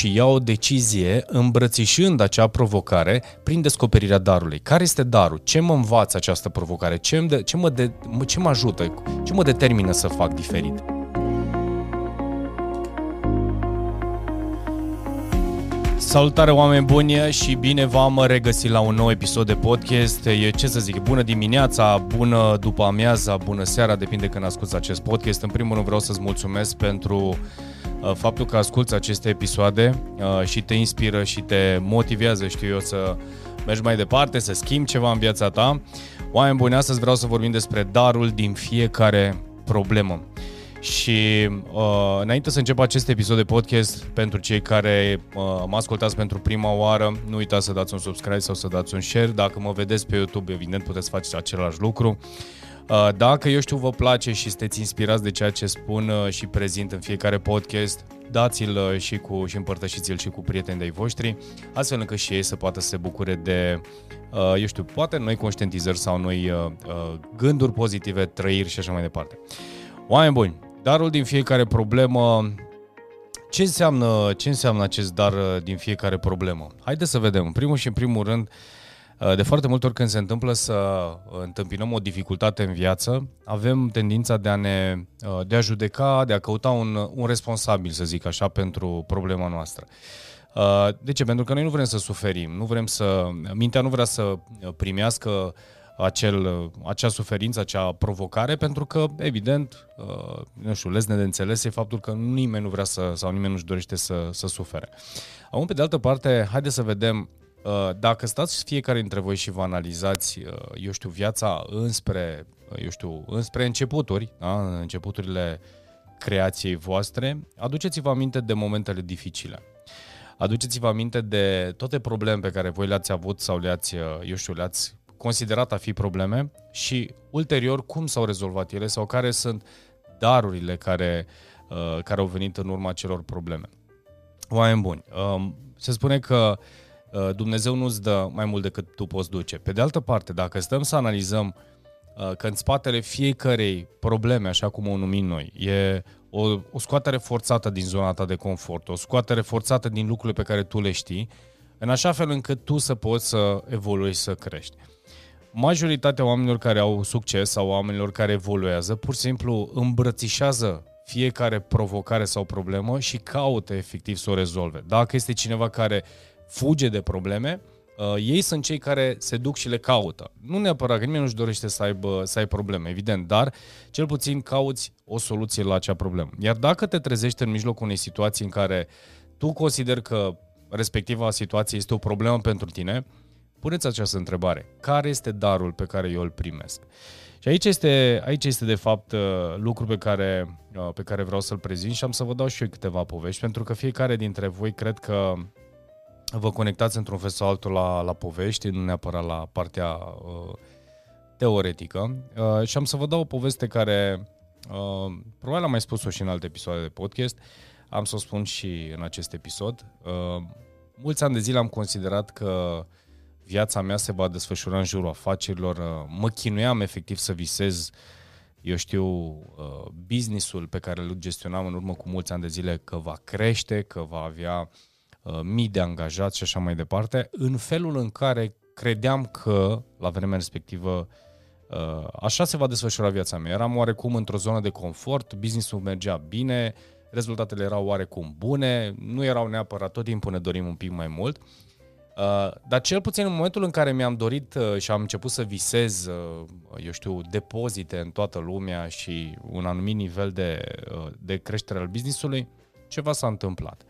și ia o decizie îmbrățișând acea provocare prin descoperirea darului. Care este darul? Ce mă învață această provocare? Ce, de, ce, mă, de, ce mă ajută? Ce mă determină să fac diferit? Salutare oameni buni și bine v-am regăsit la un nou episod de podcast. E ce să zic, bună dimineața, bună după amiaza, bună seara, depinde când asculti acest podcast. În primul rând vreau să-ți mulțumesc pentru uh, faptul că asculti aceste episoade uh, și te inspiră și te motivează, știu eu, să mergi mai departe, să schimbi ceva în viața ta. Oameni buni, astăzi vreau să vorbim despre darul din fiecare problemă. Și uh, înainte să încep acest episod de podcast, pentru cei care uh, mă ascultați pentru prima oară, nu uitați să dați un subscribe sau să dați un share. Dacă mă vedeți pe YouTube, evident puteți face același lucru. Uh, dacă, eu știu, vă place și sunteți inspirați de ceea ce spun uh, și prezint în fiecare podcast, dați-l uh, și, cu, și împărtășiți-l și cu prieteni de-ai voștri, astfel încât și ei să poată să se bucure de, uh, eu știu, poate noi conștientizări sau noi uh, uh, gânduri pozitive, trăiri și așa mai departe. Oameni buni, Darul din fiecare problemă, ce înseamnă, ce înseamnă acest dar uh, din fiecare problemă? Haideți să vedem. În primul și în primul rând, uh, de foarte multe ori când se întâmplă să întâmpinăm o dificultate în viață, avem tendința de a ne uh, de a judeca, de a căuta un, un responsabil, să zic așa, pentru problema noastră. De ce? Pentru că noi nu vrem să suferim, nu vrem să... Mintea nu vrea să primească acel, acea suferință, acea provocare, pentru că, evident, uh, nu știu, lezne de înțeles e faptul că nimeni nu vrea să, sau nimeni nu-și dorește să, să sufere. Acum, pe de altă parte, haideți să vedem uh, dacă stați fiecare dintre voi și vă analizați, uh, eu știu, viața înspre, eu știu, înspre începuturi, da? începuturile creației voastre, aduceți-vă aminte de momentele dificile. Aduceți-vă aminte de toate probleme pe care voi le-ați avut sau le-ați, eu știu, le-ați considerat a fi probleme și ulterior cum s-au rezolvat ele sau care sunt darurile care, uh, care au venit în urma celor probleme. Oameni buni, um, se spune că uh, Dumnezeu nu-ți dă mai mult decât tu poți duce. Pe de altă parte, dacă stăm să analizăm uh, că în spatele fiecarei probleme, așa cum o numim noi, e o, o scoatere forțată din zona ta de confort, o scoatere forțată din lucrurile pe care tu le știi, în așa fel încât tu să poți să evoluezi, să crești majoritatea oamenilor care au succes sau oamenilor care evoluează, pur și simplu îmbrățișează fiecare provocare sau problemă și caută efectiv să o rezolve. Dacă este cineva care fuge de probleme, uh, ei sunt cei care se duc și le caută. Nu neapărat că nimeni nu-și dorește să aibă, să ai probleme, evident, dar cel puțin cauți o soluție la acea problemă. Iar dacă te trezești în mijlocul unei situații în care tu consideri că respectiva situație este o problemă pentru tine, Puneți această întrebare. Care este darul pe care eu îl primesc? Și aici este, aici este de fapt uh, lucru pe care, uh, pe care vreau să-l prezint și am să vă dau și eu câteva povești, pentru că fiecare dintre voi cred că vă conectați într-un fel sau altul la, la povești, nu neapărat la partea uh, teoretică. Uh, și am să vă dau o poveste care uh, probabil am mai spus-o și în alte episoade de podcast, am să o spun și în acest episod. Uh, mulți ani de zile am considerat că uh, viața mea se va desfășura în jurul afacerilor. Uh, mă chinuiam efectiv să visez, eu știu, uh, businessul pe care îl gestionam în urmă cu mulți ani de zile, că va crește, că va avea uh, mii de angajați și așa mai departe, în felul în care credeam că, la vremea respectivă, așa se va desfășura viața mea. Eram oarecum într-o zonă de confort, businessul mergea bine, rezultatele erau oarecum bune, nu erau neapărat, tot timpul ne dorim un pic mai mult, Uh, dar cel puțin în momentul în care mi-am dorit uh, și am început să visez, uh, eu știu, depozite în toată lumea și un anumit nivel de, uh, de creștere al businessului, ceva s-a întâmplat.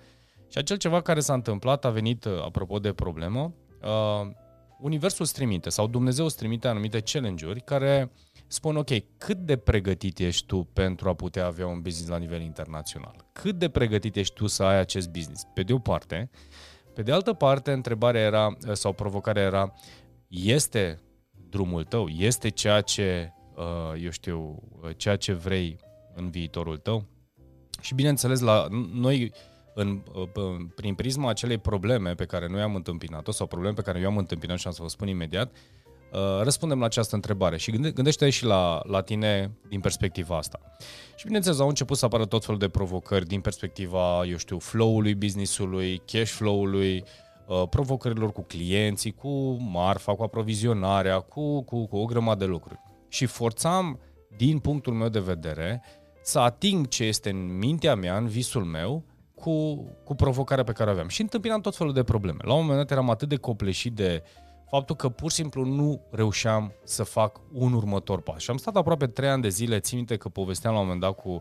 Și acel ceva care s-a întâmplat a venit, uh, apropo de problemă, uh, Universul îți trimite sau Dumnezeu îți trimite anumite challenge-uri care spun, ok, cât de pregătit ești tu pentru a putea avea un business la nivel internațional? Cât de pregătit ești tu să ai acest business? Pe de o parte, pe de altă parte, întrebarea era, sau provocarea era, este drumul tău, este ceea ce, uh, eu știu, uh, ceea ce vrei în viitorul tău? Și bineînțeles, la noi, în, uh, prin prisma acelei probleme pe care noi am întâmpinat-o, sau probleme pe care eu am întâmpinat și am să vă spun imediat, Uh, răspundem la această întrebare și gânde- gândește și la, la tine din perspectiva asta. Și bineînțeles, au început să apară tot felul de provocări din perspectiva, eu știu, flow-ului business-ului, cash flow-ului, uh, provocărilor cu clienții, cu marfa, cu aprovizionarea, cu, cu, cu o grămadă de lucruri. Și forțam, din punctul meu de vedere, să ating ce este în mintea mea, în visul meu, cu, cu provocarea pe care o aveam. Și întâmpinam tot felul de probleme. La un moment dat eram atât de copleșit de faptul că pur și simplu nu reușeam să fac un următor pas. Și am stat aproape trei ani de zile, țin minte că povesteam la un moment dat cu uh,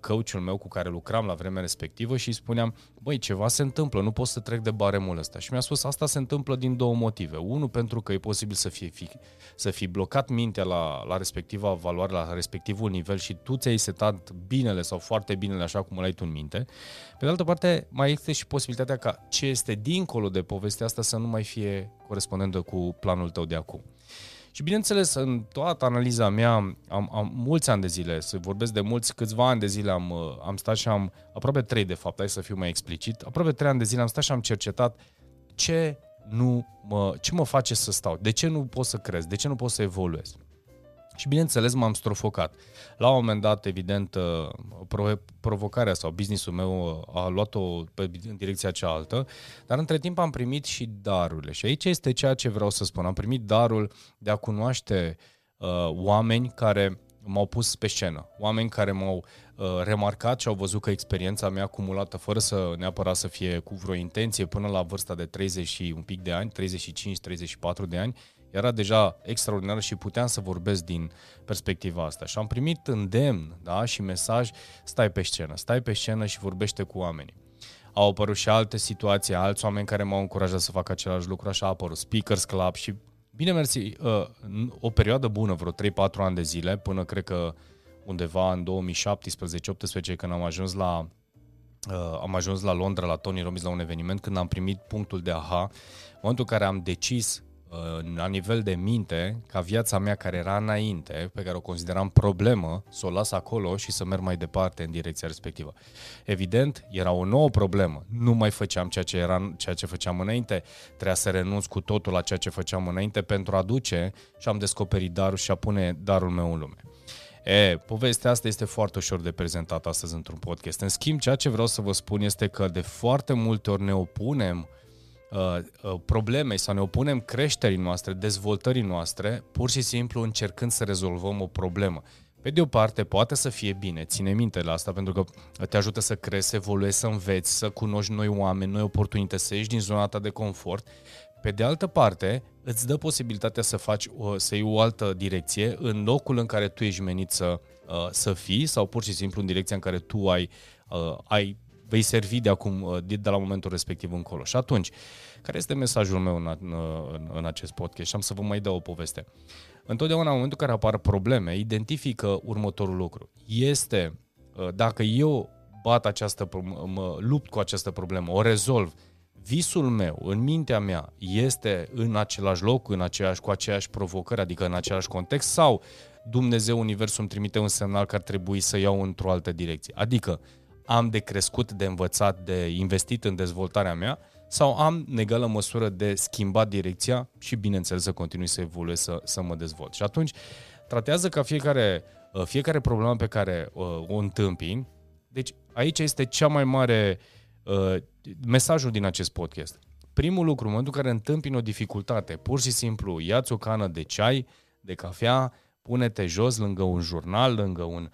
coachul meu cu care lucram la vremea respectivă și îi spuneam, băi, ceva se întâmplă, nu pot să trec de baremul ăsta. Și mi-a spus, asta se întâmplă din două motive. Unul, pentru că e posibil să fie fi, să fi blocat mintea la, la respectiva valoare, la respectivul nivel și tu ți-ai setat binele sau foarte binele așa cum îl ai tu în minte. Pe de altă parte, mai există și posibilitatea ca ce este dincolo de povestea asta să nu mai fie corespondentă cu planul tău de acum. Și bineînțeles, în toată analiza mea, am, am mulți ani de zile, să vorbesc de mulți, câțiva ani de zile am, uh, am stat și am, aproape trei de fapt, hai să fiu mai explicit, aproape trei ani de zile am stat și am cercetat ce nu mă, ce mă face să stau, de ce nu pot să cresc, de ce nu pot să evoluez. Și bineînțeles m-am strofocat. La un moment dat, evident, uh, provocarea sau businessul meu uh, a luat-o pe, în direcția cealaltă, dar între timp am primit și darurile. Și aici este ceea ce vreau să spun. Am primit darul de a cunoaște uh, oameni care m-au pus pe scenă, oameni care m-au uh, remarcat și au văzut că experiența mea acumulată, fără să neapărat să fie cu vreo intenție, până la vârsta de 30 și un pic de ani, 35-34 de ani, era deja extraordinar și puteam să vorbesc din perspectiva asta. Și am primit îndemn da, și mesaj, stai pe scenă, stai pe scenă și vorbește cu oamenii. Au apărut și alte situații, alți oameni care m-au încurajat să fac același lucru, așa a apărut Speakers Club și bine mersi, uh, o perioadă bună, vreo 3-4 ani de zile, până cred că undeva în 2017-18 când am ajuns la Uh, am ajuns la Londra, la Tony Robbins, la un eveniment, când am primit punctul de aha, în momentul în care am decis la nivel de minte, ca viața mea care era înainte, pe care o consideram problemă, să o las acolo și să merg mai departe în direcția respectivă. Evident, era o nouă problemă. Nu mai făceam ceea ce, era, ceea ce făceam înainte. Trebuia să renunț cu totul la ceea ce făceam înainte pentru a duce și am descoperit darul și a pune darul meu în lume. E, povestea asta este foarte ușor de prezentat astăzi într-un podcast. În schimb, ceea ce vreau să vă spun este că de foarte multe ori ne opunem uh, Uh, uh, problemei sau ne opunem creșterii noastre, dezvoltării noastre, pur și simplu încercând să rezolvăm o problemă. Pe de o parte, poate să fie bine, ține minte la asta, pentru că te ajută să crezi, să evoluezi, să înveți, să cunoști noi oameni, noi oportunități, să ieși din zona ta de confort. Pe de altă parte, îți dă posibilitatea să faci, să iei o altă direcție în locul în care tu ești menit să, uh, să fii sau pur și simplu în direcția în care tu ai, ai vei servi de acum, uh, de la momentul respectiv încolo. Și atunci, care este mesajul meu în, în, în acest podcast? Și am să vă mai dau o poveste. Întotdeauna, în momentul în care apar probleme, identifică următorul lucru. Este, uh, dacă eu bat această, mă lupt cu această problemă, o rezolv, visul meu, în mintea mea, este în același loc, în aceeași, cu aceeași provocări, adică în același context, sau Dumnezeu, Universul îmi trimite un semnal că ar trebui să iau într-o altă direcție. Adică, am de crescut, de învățat, de investit în dezvoltarea mea sau am în egală măsură de schimbat direcția și, bineînțeles, să continui să evoluez, să, să mă dezvolt. Și atunci, tratează ca fiecare, uh, fiecare problemă pe care uh, o întâmpini. Deci, aici este cea mai mare uh, mesajul din acest podcast. Primul lucru, în momentul în care întâmpini o dificultate, pur și simplu ia-ți o cană de ceai, de cafea, pune-te jos lângă un jurnal, lângă un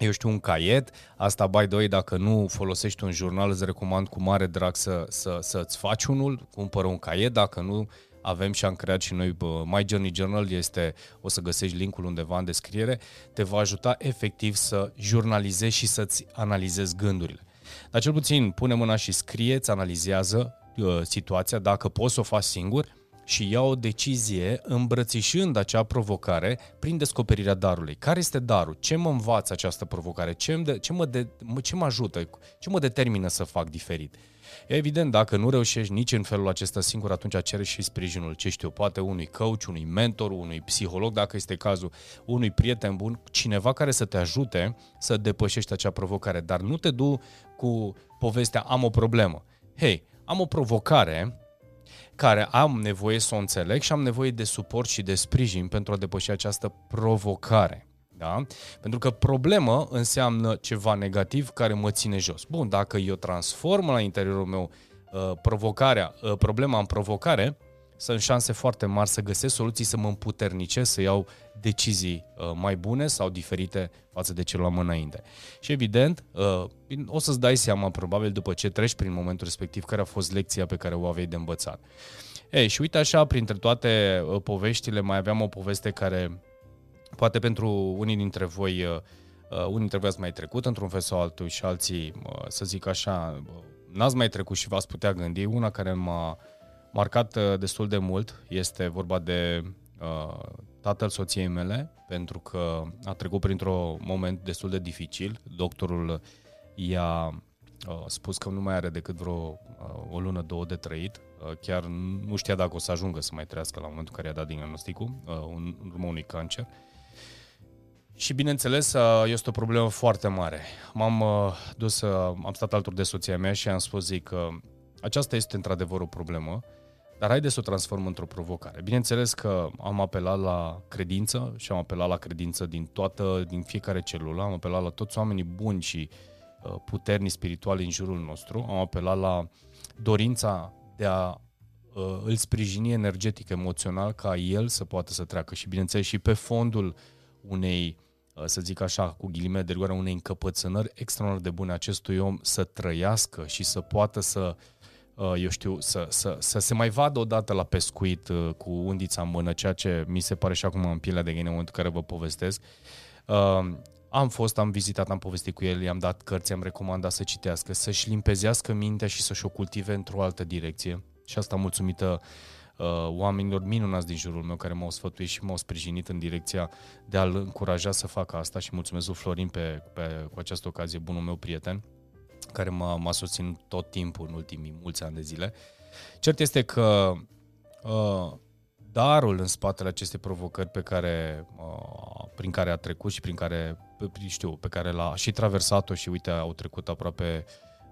eu știu, un caiet. Asta, by the way, dacă nu folosești un jurnal, îți recomand cu mare drag să, să, să-ți faci unul, cumpără un caiet, dacă nu, avem și am creat și noi My Journey Journal, este, o să găsești linkul undeva în descriere, te va ajuta efectiv să jurnalizezi și să-ți analizezi gândurile. Dar cel puțin pune mâna și scrieți, analizează uh, situația, dacă poți să o faci singur, și ia o decizie îmbrățișând acea provocare prin descoperirea darului. Care este darul? Ce mă învață această provocare? Ce, de, ce, mă, de, ce mă ajută? Ce mă determină să fac diferit? Evident, dacă nu reușești nici în felul acesta singur, atunci cere și sprijinul, ce știu, poate unui coach, unui mentor, unui psiholog, dacă este cazul, unui prieten bun, cineva care să te ajute să depășești acea provocare. Dar nu te du cu povestea am o problemă. Hei, am o provocare care am nevoie să o înțeleg și am nevoie de suport și de sprijin pentru a depăși această provocare. Da? Pentru că problemă înseamnă ceva negativ care mă ține jos. Bun, dacă eu transform la interiorul meu uh, provocarea, uh, problema în provocare, sunt șanse foarte mari să găsesc soluții să mă împuternicesc, să iau decizii uh, mai bune sau diferite față de ce luam înainte. Și evident, uh, o să-ți dai seama probabil după ce treci prin momentul respectiv care a fost lecția pe care o aveai de învățat. Ei, și uite așa, printre toate uh, poveștile, mai aveam o poveste care poate pentru unii dintre voi unii dintre voi ați mai trecut într-un fel sau altul și alții, să zic așa, n-ați mai trecut și v-ați putea gândi. Una care m-a marcat uh, destul de mult. Este vorba de uh, tatăl soției mele, pentru că a trecut printr-un moment destul de dificil. Doctorul i-a uh, spus că nu mai are decât vreo uh, o lună, două de trăit. Uh, chiar nu știa dacă o să ajungă să mai trăiască la momentul în care i-a dat diagnosticul, uh, în urmă unui cancer. Și bineînțeles, uh, este o problemă foarte mare. M-am uh, dus, uh, am stat alături de soția mea și am spus zic că aceasta este într-adevăr o problemă dar haideți să o transform într-o provocare. Bineînțeles că am apelat la credință și am apelat la credință din toată, din fiecare celulă, am apelat la toți oamenii buni și uh, puternici spirituali în jurul nostru, am apelat la dorința de a uh, îl sprijini energetic, emoțional, ca el să poată să treacă. Și, bineînțeles, și pe fondul unei uh, să zic așa, cu ghilimele de rigoare, unei încăpățânări extraordinar de bune acestui om să trăiască și să poată să uh, Uh, eu știu, să, să, să se mai vadă odată la pescuit uh, cu undița în mână, ceea ce mi se pare și acum în pielea de găină în momentul în care vă povestesc. Uh, am fost, am vizitat, am povestit cu el, i-am dat cărți, am recomandat să citească, să-și limpezească mintea și să-și o cultive într-o altă direcție. Și asta mulțumită uh, oamenilor minunați din jurul meu care m-au sfătuit și m-au sprijinit în direcția de a-l încuraja să facă asta și mulțumesc lui Florin pe, pe, cu această ocazie, bunul meu prieten care m-a, m-a susținut tot timpul în ultimii mulți ani de zile. Cert este că uh, darul în spatele acestei provocări pe care, uh, prin care a trecut și prin care, știu, pe care l-a și traversat-o și uite, au trecut aproape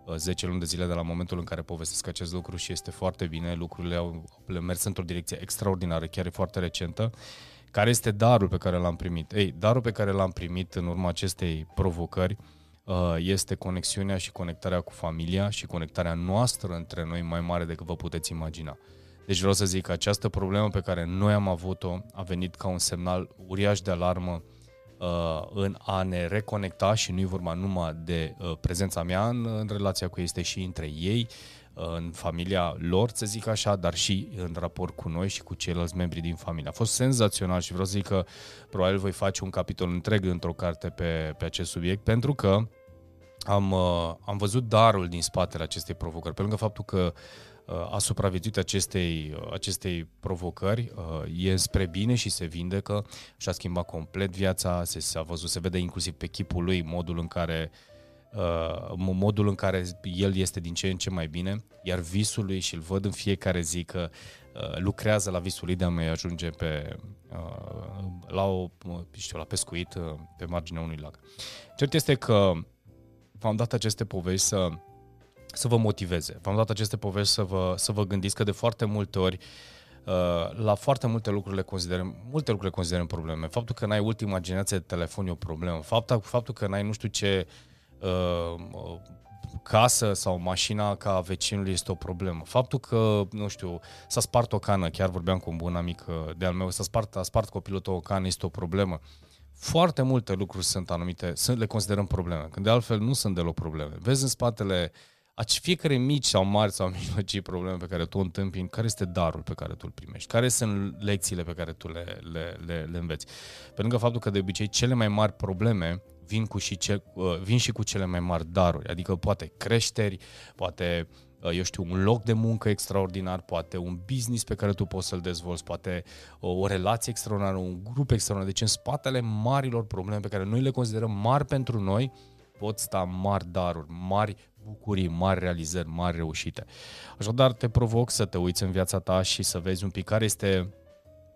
uh, 10 luni de zile de la momentul în care povestesc acest lucru și este foarte bine, lucrurile au mers într-o direcție extraordinară, chiar e foarte recentă. Care este darul pe care l-am primit? Ei, darul pe care l-am primit în urma acestei provocări uh, Uh, este conexiunea și conectarea cu familia și conectarea noastră între noi mai mare decât vă puteți imagina. Deci vreau să zic că această problemă pe care noi am avut-o a venit ca un semnal uriaș de alarmă uh, în a ne reconecta și nu i vorba numai de uh, prezența mea în, în relația cu ei, este și între ei, uh, în familia lor, să zic așa, dar și în raport cu noi și cu ceilalți membri din familie. A fost senzațional și vreau să zic că probabil voi face un capitol întreg într-o carte pe, pe acest subiect, pentru că am, uh, am văzut darul din spatele acestei provocări. Pe lângă faptul că uh, a supraviețuit acestei, uh, acestei provocări, e spre bine și se vindecă și a schimbat complet viața, se, se a văzut, se vede inclusiv pe chipul lui modul în care modul în care el este din ce în ce mai bine, iar visul lui și îl văd în fiecare zi că lucrează la visul lui de a mai ajunge pe, la, o, știu, la pescuit pe marginea unui lac. Cert este că v-am dat aceste povești să, să vă motiveze. V-am dat aceste povești să vă, să vă gândiți că de foarte multe ori uh, la foarte multe lucruri le considerăm, multe lucruri le considerăm probleme. Faptul că n-ai ultima generație de telefon e o problemă. Faptul, faptul că n-ai nu știu ce uh, casă sau mașina ca vecinului este o problemă. Faptul că, nu știu, s-a spart o cană, chiar vorbeam cu un bun amic uh, de al meu, s-a spart, a spart copilul tău o cană, este o problemă. Uh, foarte multe lucruri sunt anumite, sunt, le considerăm probleme, când de altfel nu sunt deloc probleme. Vezi în spatele a fiecare mici sau mari sau mijlocii probleme pe care tu o întâmpini, care este darul pe care tu îl primești, care sunt lecțiile pe care tu le, le, le, le înveți. Pe lângă faptul că de obicei cele mai mari probleme vin, cu și ce, uh, vin și cu cele mai mari daruri, adică poate creșteri, poate uh, Uh, eu știu, un loc de muncă extraordinar, poate un business pe care tu poți să-l dezvolți, poate o, o relație extraordinară, un grup extraordinar. Deci în spatele marilor probleme pe care noi le considerăm mari pentru noi, pot sta mari daruri, mari bucurii, mari realizări, mari reușite. Așadar, te provoc să te uiți în viața ta și să vezi un pic care este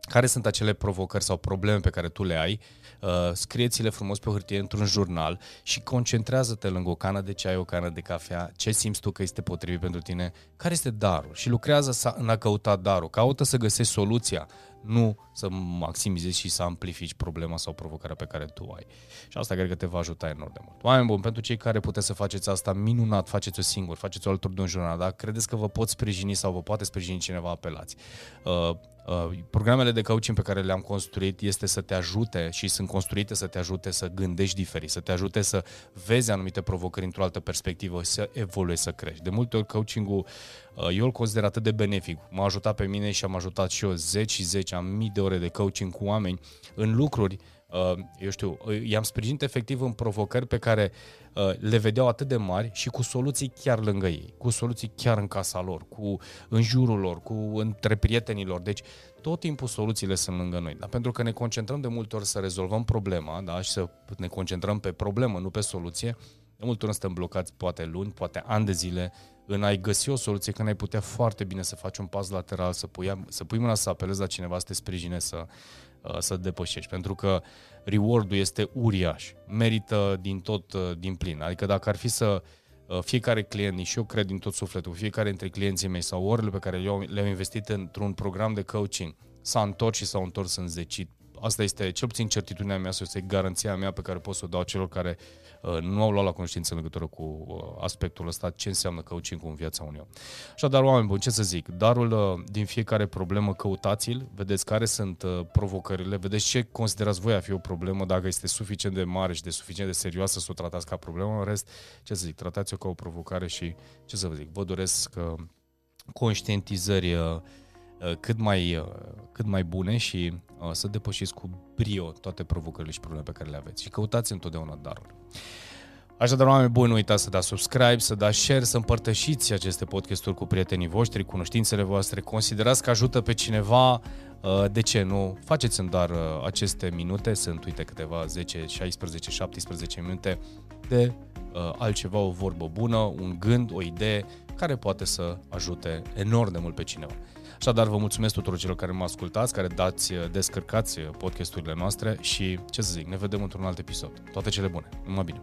care sunt acele provocări sau probleme pe care tu le ai, uh, scrieți-le frumos pe o hârtie într-un jurnal și concentrează-te lângă o cană de ceai, o cană de cafea, ce simți tu că este potrivit pentru tine, care este darul? Și lucrează în a căuta darul, caută să găsești soluția, nu să maximizezi și să amplifici problema sau provocarea pe care tu ai. Și asta cred că te va ajuta enorm de mult. Oameni buni, pentru cei care puteți să faceți asta, minunat, faceți-o singur, faceți-o alături de un jurnal, dar credeți că vă pot sprijini sau vă poate sprijini cineva, apelați. Uh, Uh, programele de coaching pe care le-am construit este să te ajute și sunt construite să te ajute să gândești diferit, să te ajute să vezi anumite provocări într-o altă perspectivă, să evoluezi, să crești. De multe ori coachingul uh, eu îl consider atât de benefic. M-a ajutat pe mine și am ajutat și eu zeci și zeci, am mii de ore de coaching cu oameni în lucruri Uh, eu știu, uh, i-am sprijinit efectiv în provocări pe care uh, le vedeau atât de mari și cu soluții chiar lângă ei, cu soluții chiar în casa lor, cu în jurul lor, cu între prietenilor. Deci tot timpul soluțiile sunt lângă noi. Dar pentru că ne concentrăm de multe ori să rezolvăm problema da? și să ne concentrăm pe problemă, nu pe soluție, de multe ori suntem blocați poate luni, poate ani de zile în a-i găsi o soluție, când ai putea foarte bine să faci un pas lateral, să pui, să pui mâna să apelezi la cineva să te sprijine, să, Uh, să depășești, pentru că reward-ul este uriaș, merită din tot, uh, din plin. Adică dacă ar fi să uh, fiecare client, și eu cred din tot sufletul, fiecare dintre clienții mei sau orele pe care le-au investit într-un program de coaching, s-a întors și s-au întors în zecit. Asta este cel puțin certitudinea mea, sau este garanția mea pe care pot să o dau celor care Uh, nu au luat la conștiință în legătură cu uh, aspectul ăsta, ce înseamnă coaching în viața unui om. Așadar, oameni buni, ce să zic, darul uh, din fiecare problemă căutați-l, vedeți care sunt provocările, vedeți ce considerați voi a fi o problemă, dacă este suficient de mare și de suficient de serioasă să o tratați ca problemă, în rest, ce să zic, tratați-o ca o provocare și, ce să vă zic, vă doresc conștientizări cât mai, cât mai bune și să depășiți cu brio toate provocările și problemele pe care le aveți și căutați întotdeauna darul. Așadar, oameni buni, nu uitați să dați subscribe, să dați share, să împărtășiți aceste podcasturi cu prietenii voștri, cunoștințele voastre, considerați că ajută pe cineva, de ce nu? Faceți în dar aceste minute, sunt, uite, câteva 10, 16, 17 minute de altceva, o vorbă bună, un gând, o idee care poate să ajute enorm de mult pe cineva. Așadar, vă mulțumesc tuturor celor care mă ascultați, care dați, descărcați podcasturile noastre și, ce să zic, ne vedem într-un alt episod. Toate cele bune. Numai bine!